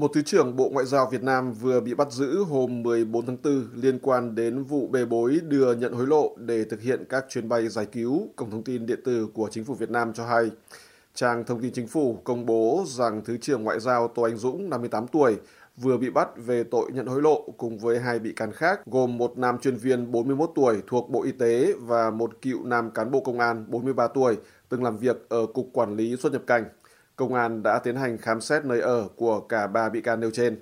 Một Thứ trưởng Bộ Ngoại giao Việt Nam vừa bị bắt giữ hôm 14 tháng 4 liên quan đến vụ bê bối đưa nhận hối lộ để thực hiện các chuyến bay giải cứu, cổng thông tin điện tử của chính phủ Việt Nam cho hay. Trang thông tin chính phủ công bố rằng Thứ trưởng Ngoại giao Tô Anh Dũng, 58 tuổi, vừa bị bắt về tội nhận hối lộ cùng với hai bị can khác gồm một nam chuyên viên 41 tuổi thuộc Bộ Y tế và một cựu nam cán bộ công an 43 tuổi từng làm việc ở Cục Quản lý xuất nhập cảnh. Công an đã tiến hành khám xét nơi ở của cả ba bị can nêu trên.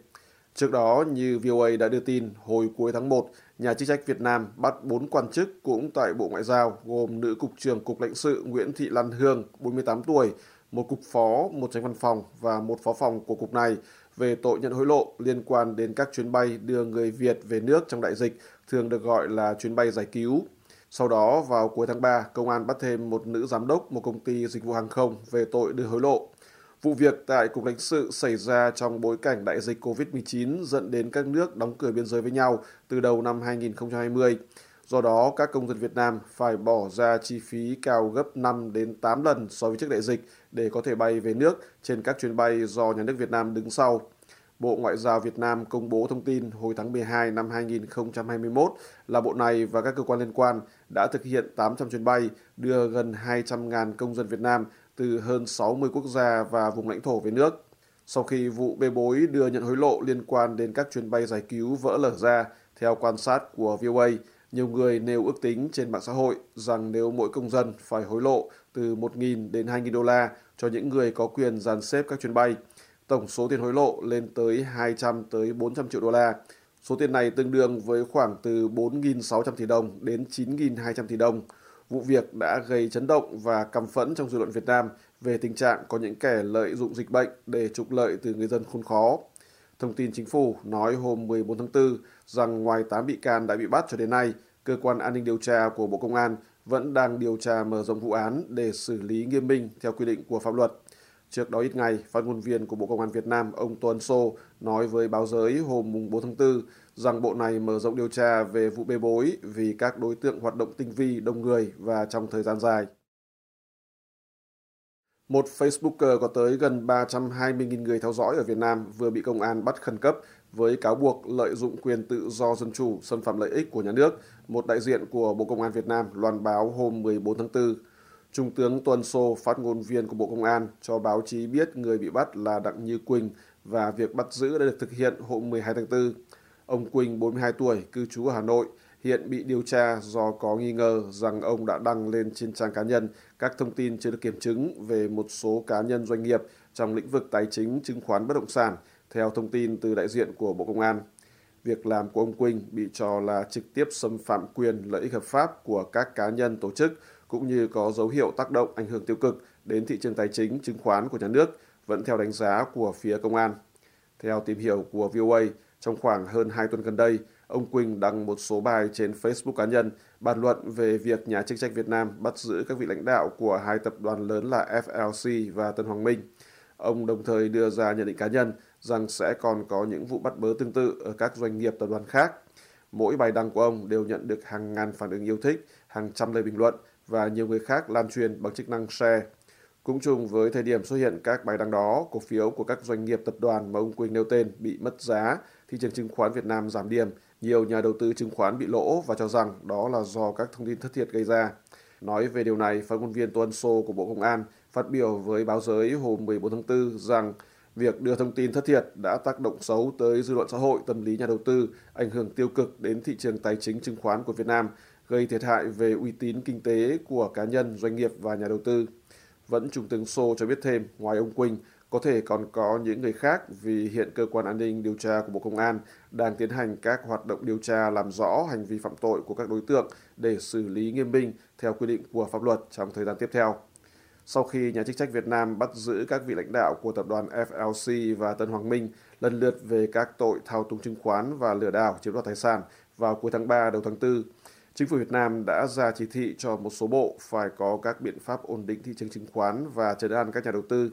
Trước đó, như VOA đã đưa tin, hồi cuối tháng 1, nhà chức trách Việt Nam bắt bốn quan chức cũng tại Bộ Ngoại giao, gồm nữ Cục trưởng Cục lãnh sự Nguyễn Thị Lan Hương, 48 tuổi, một cục phó, một tránh văn phòng và một phó phòng của cục này về tội nhận hối lộ liên quan đến các chuyến bay đưa người Việt về nước trong đại dịch, thường được gọi là chuyến bay giải cứu. Sau đó, vào cuối tháng 3, công an bắt thêm một nữ giám đốc một công ty dịch vụ hàng không về tội đưa hối lộ. Vụ việc tại Cục lãnh sự xảy ra trong bối cảnh đại dịch COVID-19 dẫn đến các nước đóng cửa biên giới với nhau từ đầu năm 2020. Do đó, các công dân Việt Nam phải bỏ ra chi phí cao gấp 5 đến 8 lần so với trước đại dịch để có thể bay về nước trên các chuyến bay do nhà nước Việt Nam đứng sau. Bộ Ngoại giao Việt Nam công bố thông tin hồi tháng 12 năm 2021 là bộ này và các cơ quan liên quan đã thực hiện 800 chuyến bay đưa gần 200.000 công dân Việt Nam từ hơn 60 quốc gia và vùng lãnh thổ về nước. Sau khi vụ bê bối đưa nhận hối lộ liên quan đến các chuyến bay giải cứu vỡ lở ra, theo quan sát của VOA, nhiều người nêu ước tính trên mạng xã hội rằng nếu mỗi công dân phải hối lộ từ 1.000 đến 2.000 đô la cho những người có quyền dàn xếp các chuyến bay, tổng số tiền hối lộ lên tới 200 tới 400 triệu đô la. Số tiền này tương đương với khoảng từ 4.600 tỷ đồng đến 9.200 tỷ đồng. Vụ việc đã gây chấn động và căm phẫn trong dư luận Việt Nam về tình trạng có những kẻ lợi dụng dịch bệnh để trục lợi từ người dân khốn khó. Thông tin chính phủ nói hôm 14 tháng 4 rằng ngoài 8 bị can đã bị bắt cho đến nay, cơ quan an ninh điều tra của Bộ Công an vẫn đang điều tra mở rộng vụ án để xử lý nghiêm minh theo quy định của pháp luật. Trước đó ít ngày, phát ngôn viên của Bộ Công an Việt Nam ông Tuấn Sô nói với báo giới hôm 4 tháng 4 rằng bộ này mở rộng điều tra về vụ bê bối vì các đối tượng hoạt động tinh vi, đông người và trong thời gian dài. Một Facebooker có tới gần 320.000 người theo dõi ở Việt Nam vừa bị công an bắt khẩn cấp với cáo buộc lợi dụng quyền tự do dân chủ xâm phạm lợi ích của nhà nước, một đại diện của Bộ Công an Việt Nam loan báo hôm 14 tháng 4. Trung tướng Tuân Sô, phát ngôn viên của Bộ Công an, cho báo chí biết người bị bắt là Đặng Như Quỳnh và việc bắt giữ đã được thực hiện hôm 12 tháng 4. Ông Quỳnh, 42 tuổi, cư trú ở Hà Nội, hiện bị điều tra do có nghi ngờ rằng ông đã đăng lên trên trang cá nhân các thông tin chưa được kiểm chứng về một số cá nhân doanh nghiệp trong lĩnh vực tài chính, chứng khoán bất động sản, theo thông tin từ đại diện của Bộ Công an. Việc làm của ông Quỳnh bị cho là trực tiếp xâm phạm quyền lợi ích hợp pháp của các cá nhân tổ chức cũng như có dấu hiệu tác động ảnh hưởng tiêu cực đến thị trường tài chính, chứng khoán của nhà nước, vẫn theo đánh giá của phía công an. Theo tìm hiểu của VOA, trong khoảng hơn 2 tuần gần đây, ông Quỳnh đăng một số bài trên Facebook cá nhân bàn luận về việc nhà chức trách Việt Nam bắt giữ các vị lãnh đạo của hai tập đoàn lớn là FLC và Tân Hoàng Minh. Ông đồng thời đưa ra nhận định cá nhân rằng sẽ còn có những vụ bắt bớ tương tự ở các doanh nghiệp tập đoàn khác. Mỗi bài đăng của ông đều nhận được hàng ngàn phản ứng yêu thích, hàng trăm lời bình luận và nhiều người khác lan truyền bằng chức năng share. Cũng chung với thời điểm xuất hiện các bài đăng đó, cổ phiếu của các doanh nghiệp tập đoàn mà ông Quỳnh nêu tên bị mất giá, thị trường chứng khoán Việt Nam giảm điểm, nhiều nhà đầu tư chứng khoán bị lỗ và cho rằng đó là do các thông tin thất thiệt gây ra. Nói về điều này, phát ngôn viên Tuân Sô của Bộ Công an phát biểu với báo giới hôm 14 tháng 4 rằng việc đưa thông tin thất thiệt đã tác động xấu tới dư luận xã hội, tâm lý nhà đầu tư, ảnh hưởng tiêu cực đến thị trường tài chính chứng khoán của Việt Nam, gây thiệt hại về uy tín kinh tế của cá nhân, doanh nghiệp và nhà đầu tư. Vẫn Trung tướng Sô cho biết thêm, ngoài ông Quỳnh, có thể còn có những người khác vì hiện cơ quan an ninh điều tra của Bộ Công an đang tiến hành các hoạt động điều tra làm rõ hành vi phạm tội của các đối tượng để xử lý nghiêm minh theo quy định của pháp luật trong thời gian tiếp theo. Sau khi nhà chức trách Việt Nam bắt giữ các vị lãnh đạo của tập đoàn FLC và Tân Hoàng Minh lần lượt về các tội thao túng chứng khoán và lừa đảo chiếm đoạt tài sản vào cuối tháng 3 đầu tháng 4, Chính phủ Việt Nam đã ra chỉ thị cho một số bộ phải có các biện pháp ổn định thị trường chứng khoán và trấn an các nhà đầu tư.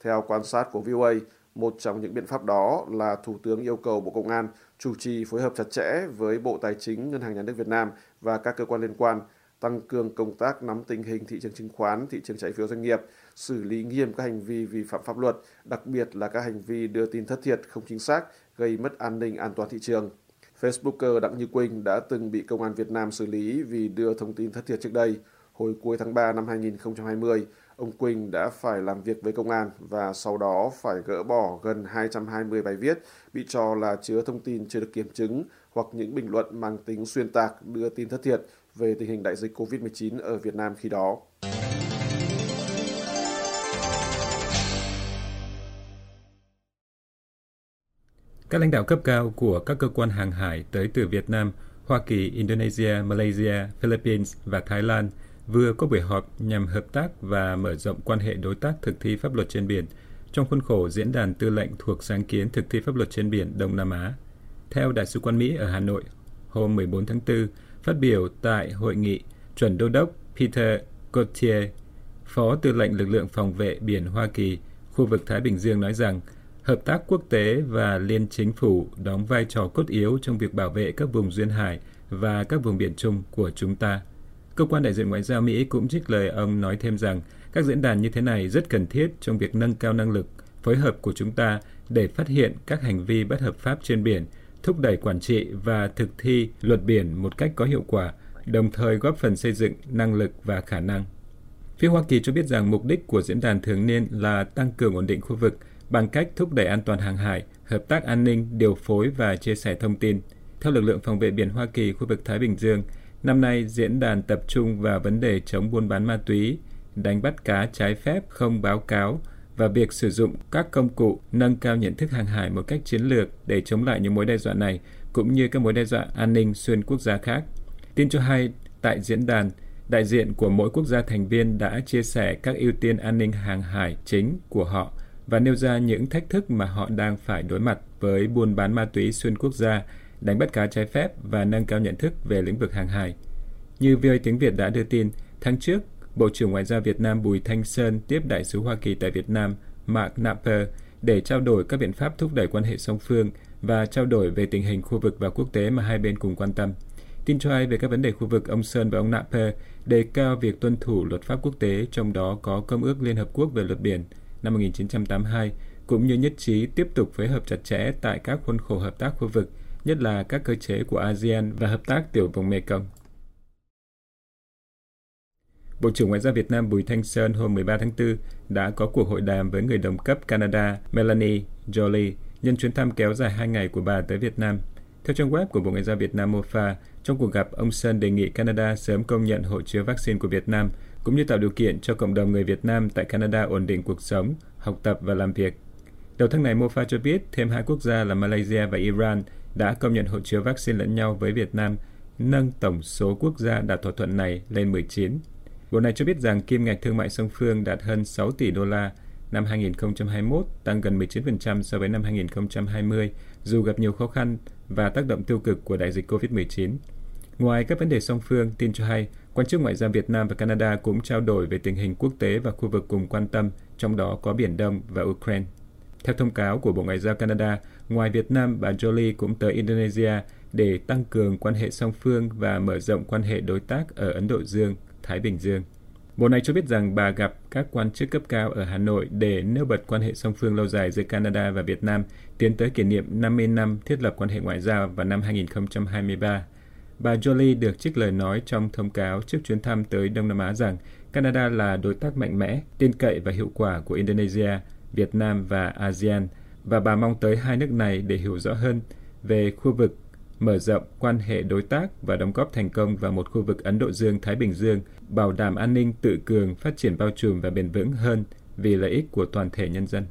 Theo quan sát của VOA, một trong những biện pháp đó là Thủ tướng yêu cầu Bộ Công an chủ trì phối hợp chặt chẽ với Bộ Tài chính, Ngân hàng Nhà nước Việt Nam và các cơ quan liên quan tăng cường công tác nắm tình hình thị trường chứng khoán, thị trường trái phiếu doanh nghiệp, xử lý nghiêm các hành vi vi phạm pháp luật, đặc biệt là các hành vi đưa tin thất thiệt không chính xác, gây mất an ninh an toàn thị trường. Facebooker Đặng Như Quỳnh đã từng bị công an Việt Nam xử lý vì đưa thông tin thất thiệt trước đây. Hồi cuối tháng 3 năm 2020, ông Quỳnh đã phải làm việc với công an và sau đó phải gỡ bỏ gần 220 bài viết bị cho là chứa thông tin chưa được kiểm chứng hoặc những bình luận mang tính xuyên tạc đưa tin thất thiệt về tình hình đại dịch COVID-19 ở Việt Nam khi đó. Các lãnh đạo cấp cao của các cơ quan hàng hải tới từ Việt Nam, Hoa Kỳ, Indonesia, Malaysia, Philippines và Thái Lan vừa có buổi họp nhằm hợp tác và mở rộng quan hệ đối tác thực thi pháp luật trên biển trong khuôn khổ diễn đàn tư lệnh thuộc sáng kiến thực thi pháp luật trên biển Đông Nam Á. Theo Đại sứ quán Mỹ ở Hà Nội, hôm 14 tháng 4, phát biểu tại hội nghị, chuẩn đô đốc Peter Gauthier, Phó Tư lệnh Lực lượng Phòng vệ Biển Hoa Kỳ, khu vực Thái Bình Dương nói rằng – hợp tác quốc tế và liên chính phủ đóng vai trò cốt yếu trong việc bảo vệ các vùng duyên hải và các vùng biển chung của chúng ta. Cơ quan đại diện ngoại giao Mỹ cũng trích lời ông nói thêm rằng các diễn đàn như thế này rất cần thiết trong việc nâng cao năng lực phối hợp của chúng ta để phát hiện các hành vi bất hợp pháp trên biển, thúc đẩy quản trị và thực thi luật biển một cách có hiệu quả, đồng thời góp phần xây dựng năng lực và khả năng. Phía Hoa Kỳ cho biết rằng mục đích của diễn đàn thường niên là tăng cường ổn định khu vực – bằng cách thúc đẩy an toàn hàng hải, hợp tác an ninh, điều phối và chia sẻ thông tin. Theo lực lượng phòng vệ biển Hoa Kỳ khu vực Thái Bình Dương, năm nay diễn đàn tập trung vào vấn đề chống buôn bán ma túy, đánh bắt cá trái phép không báo cáo và việc sử dụng các công cụ nâng cao nhận thức hàng hải một cách chiến lược để chống lại những mối đe dọa này, cũng như các mối đe dọa an ninh xuyên quốc gia khác. Tin cho hay, tại diễn đàn, đại diện của mỗi quốc gia thành viên đã chia sẻ các ưu tiên an ninh hàng hải chính của họ và nêu ra những thách thức mà họ đang phải đối mặt với buôn bán ma túy xuyên quốc gia, đánh bắt cá trái phép và nâng cao nhận thức về lĩnh vực hàng hải. Như VOA tiếng Việt đã đưa tin, tháng trước, Bộ trưởng Ngoại giao Việt Nam Bùi Thanh Sơn tiếp đại sứ Hoa Kỳ tại Việt Nam Mark Napper để trao đổi các biện pháp thúc đẩy quan hệ song phương và trao đổi về tình hình khu vực và quốc tế mà hai bên cùng quan tâm. Tin cho hay về các vấn đề khu vực, ông Sơn và ông Napper đề cao việc tuân thủ luật pháp quốc tế, trong đó có Công ước Liên Hợp Quốc về luật biển – năm 1982, cũng như nhất trí tiếp tục phối hợp chặt chẽ tại các khuôn khổ hợp tác khu vực, nhất là các cơ chế của ASEAN và hợp tác tiểu vùng Mekong. Bộ trưởng Ngoại giao Việt Nam Bùi Thanh Sơn hôm 13 tháng 4 đã có cuộc hội đàm với người đồng cấp Canada Melanie Jolie nhân chuyến thăm kéo dài hai ngày của bà tới Việt Nam. Theo trang web của Bộ Ngoại giao Việt Nam MOFA, trong cuộc gặp, ông Sơn đề nghị Canada sớm công nhận hộ chiếu vaccine của Việt Nam cũng như tạo điều kiện cho cộng đồng người Việt Nam tại Canada ổn định cuộc sống, học tập và làm việc. Đầu tháng này, MOFA cho biết thêm hai quốc gia là Malaysia và Iran đã công nhận hộ chiếu vaccine lẫn nhau với Việt Nam, nâng tổng số quốc gia đạt thỏa thuận này lên 19. Bộ này cho biết rằng kim ngạch thương mại song phương đạt hơn 6 tỷ đô la năm 2021, tăng gần 19% so với năm 2020, dù gặp nhiều khó khăn và tác động tiêu cực của đại dịch COVID-19. Ngoài các vấn đề song phương, tin cho hay, quan chức ngoại giao Việt Nam và Canada cũng trao đổi về tình hình quốc tế và khu vực cùng quan tâm, trong đó có Biển Đông và Ukraine. Theo thông cáo của Bộ Ngoại giao Canada, ngoài Việt Nam, bà Jolie cũng tới Indonesia để tăng cường quan hệ song phương và mở rộng quan hệ đối tác ở Ấn Độ Dương, Thái Bình Dương. Bộ này cho biết rằng bà gặp các quan chức cấp cao ở Hà Nội để nêu bật quan hệ song phương lâu dài giữa Canada và Việt Nam tiến tới kỷ niệm 50 năm thiết lập quan hệ ngoại giao vào năm 2023. Bà Jolie được trích lời nói trong thông cáo trước chuyến thăm tới Đông Nam Á rằng Canada là đối tác mạnh mẽ, tin cậy và hiệu quả của Indonesia, Việt Nam và ASEAN, và bà mong tới hai nước này để hiểu rõ hơn về khu vực mở rộng quan hệ đối tác và đóng góp thành công vào một khu vực Ấn Độ Dương-Thái Bình Dương, bảo đảm an ninh tự cường, phát triển bao trùm và bền vững hơn vì lợi ích của toàn thể nhân dân.